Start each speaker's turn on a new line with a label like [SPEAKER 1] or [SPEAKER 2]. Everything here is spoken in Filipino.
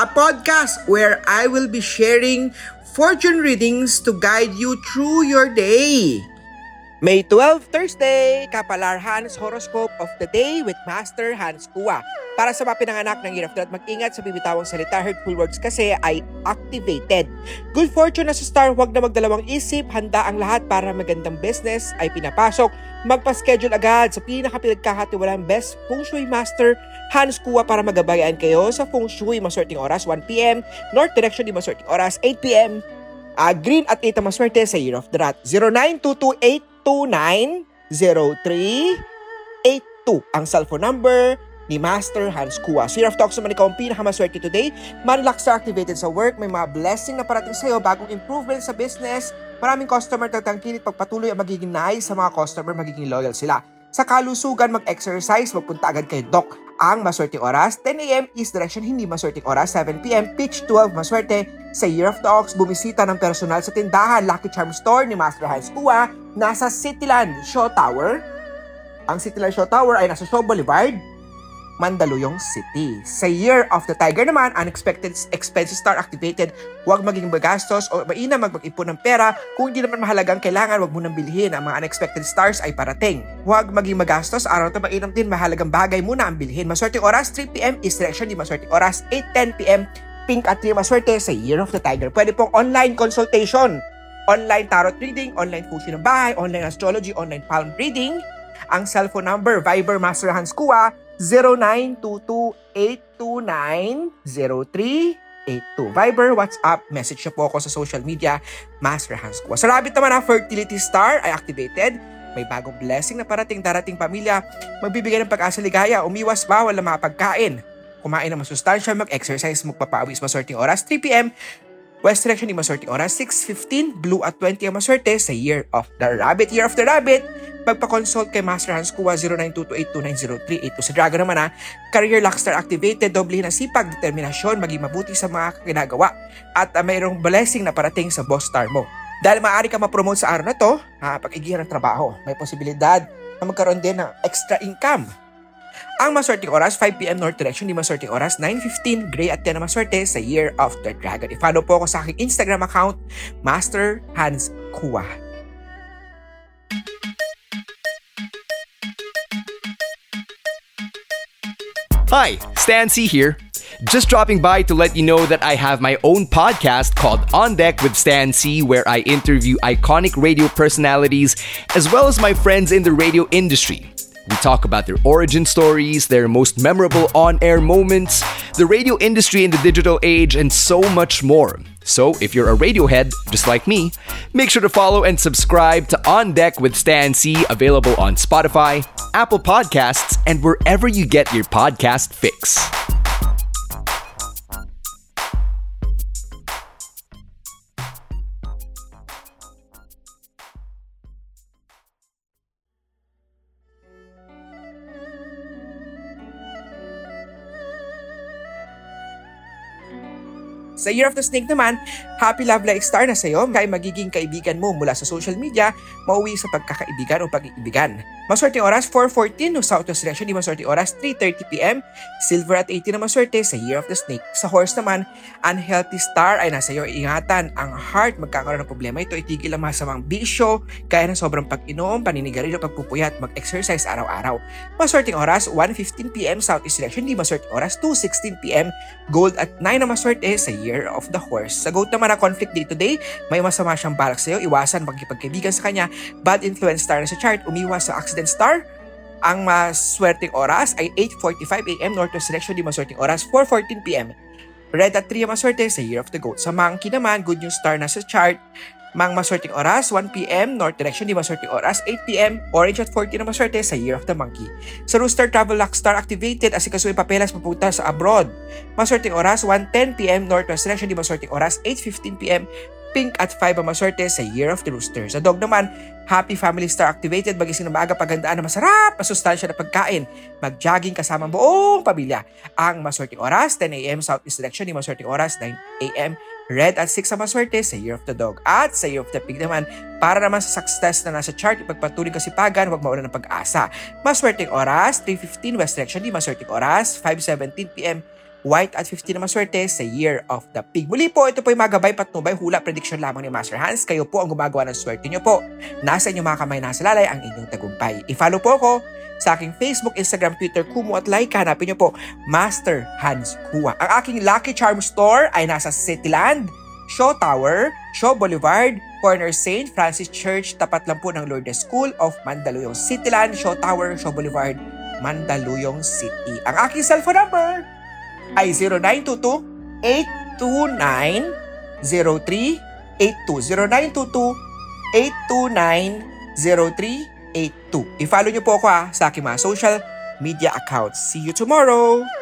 [SPEAKER 1] a podcast where I will be sharing fortune readings to guide you through your day. May 12 Thursday, Kapalar Hans Horoscope of the Day with Master Hans Kua. Para sa mga pinanganak ng Year of the mag-ingat sa bibitawang salita, hurtful words kasi ay activated. Good fortune na sa star, huwag na magdalawang isip, handa ang lahat para magandang business ay pinapasok. Magpa-schedule agad sa pinaka-pinagkakatiwalang best Feng Shui Master, Hans Kua para magabayan kayo sa Feng Shui maswerteng oras 1pm, North Direction di maswerteng oras 8pm, uh, Green at 8 ang maswerte sa Year of the Rat. 0922-829-0382 ang cellphone number ni Master Hans Kua. So Year of Talks naman ikaw ang pinakamaswerte today. Manlak sa activated sa work, may mga blessing na parating sa'yo, bagong improvement sa business, maraming customer tatangkilit pagpatuloy ang magiging nice sa mga customer, magiging loyal sila. Sa kalusugan, mag-exercise, magpunta agad kay Doc. Ang maswerteng oras, 10 a.m. East Direction, hindi maswerteng oras, 7 p.m. Pitch 12, maswerte. Sa Year of the Ox, bumisita ng personal sa tindahan, Lucky Charm Store ni Master Hans Kua, nasa Cityland Shaw Tower. Ang Cityland Shaw Tower ay nasa Shaw Boulevard, Mandaluyong City. Sa Year of the Tiger naman, unexpected expenses start activated. Huwag maging magastos o maina mag-ipon ng pera. Kung hindi naman mahalagang kailangan, huwag mo nang bilhin. Ang mga unexpected stars ay parating. Huwag maging magastos. Araw na mainam din, mahalagang bagay muna ang bilhin. Maswerteng oras, 3pm, East Direction, di maswerteng oras, 8.10pm, Pink at 3 maswerte sa Year of the Tiger. Pwede pong online consultation, online tarot reading, online fushi ng bahay, online astrology, online palm reading. Ang cellphone number, Viber Master Hans Kua, 0922-829-0382. Viber, WhatsApp, message siya po ako sa social media, Master Hans Kua. Sa rabbit naman ang fertility star ay activated. May bagong blessing na parating darating pamilya. Magbibigay ng pag-asa ligaya, umiwas bawal na mga pagkain. Kumain ng masustansya, mag-exercise, magpapawis, maswerteng oras, 3pm. West Direction ni maswerte oras 6.15, Blue at 20 ang maswerte sa Year of the Rabbit. Year of the Rabbit, magpa-consult kay Master Hans Kua 0922829038. Sa Dragon naman ha, Career Lockstar activated, doblihin ang sipag, determinasyon, maging mabuti sa mga ginagawa. At uh, mayroong blessing na parating sa boss star mo. Dahil maaari ka ma-promote sa araw na to, ha, pag-igihan ng trabaho, may posibilidad na magkaroon din ng extra income ang maswerteng oras, 5pm North Direction, di maswerteng oras, 9.15, Gray at 10 na maswerte sa Year of the Dragon. I-follow po ako sa aking Instagram account, Master Hans Kua.
[SPEAKER 2] Hi, Stan C here. Just dropping by to let you know that I have my own podcast called On Deck with Stan C, where I interview iconic radio personalities as well as my friends in the radio industry. We talk about their origin stories, their most memorable on air moments, the radio industry in the digital age, and so much more. So, if you're a Radiohead, just like me, make sure to follow and subscribe to On Deck with Stan C, available on Spotify, Apple Podcasts, and wherever you get your podcast fix.
[SPEAKER 1] Sa Year of the Snake naman, happy love life star na sa'yo kaya magiging kaibigan mo mula sa social media, mauwi sa pagkakaibigan o pag-iibigan. Maswerte oras 4.14 no Southwest Direction, di maswerte oras 3.30pm, Silver at 18 na maswerte sa Year of the Snake. Sa horse naman, unhealthy star ay nasa iyo ingatan. Ang heart magkakaroon ng problema ito, itigil ang masamang bisyo, kaya ng sobrang pag-inom, paninigarilyo, pagpupuyat, mag-exercise araw-araw. Maswerteng oras 1.15pm Southeast Direction, di maswerteng oras 2.16pm, Gold at 9 na maswerte sa Year of the Horse. Sa goat naman na conflict day to day, may masama siyang balak sa iyo, iwasan magkipagkaibigan sa kanya, bad influence star na sa chart, umiwas sa accident star, ang maswerteng oras ay 8.45am Northwest Direction, di maswerteng oras 4.14pm. Red at 3 ang maswerte sa Year of the Goat. Sa Monkey naman, good news star na sa chart, Mang maswerteng oras, 1pm, north direction di maswerteng oras, 8pm, orange at 14 na maswerte sa Year of the Monkey. Sa Rooster Travel Lock Star activated as ikasuin papelas papunta sa abroad. Maswerteng oras, 1.10pm, northwest direction di maswerteng oras, 8.15pm, pink at 5 ang maswerte sa Year of the Rooster. Sa dog naman, Happy Family Star activated, magising na maaga pagandaan na masarap, masustansya na pagkain, mag-jogging kasama ang buong pamilya. Ang maswerteng oras, 10am, southeast direction di maswerteng oras, 9am, Red at 6 ang maswerte sa Year of the Dog. At sa Year of the Pig naman, para naman sa success na nasa chart, ipagpatuloy kasipagan, huwag mawala ng pag-asa. Maswerteng oras, 3.15 West Direction, di maswerteng oras, 5.17pm, White at 15 na maswerte sa Year of the Pig. Muli po, ito po yung mga gabay patnubay hula prediction lamang ni Master Hans. Kayo po ang gumagawa ng swerte nyo po. Nasa inyong mga kamay nasa lalay ang inyong tagumpay. I-follow po ako sa aking Facebook, Instagram, Twitter, Kumu at like. Hanapin nyo po Master Hans Kua. Ang aking Lucky Charm Store ay nasa Cityland, Shaw Tower, Shaw Boulevard, Corner St. Francis Church, tapat lang po ng Lourdes School of Mandaluyong Cityland, Shaw Tower, Shaw Boulevard, Mandaluyong City. Ang aking cellphone number ay 0922-829-0382. 0922-829-0382. I-follow nyo po ako ha sa aking mga social media accounts. See you tomorrow!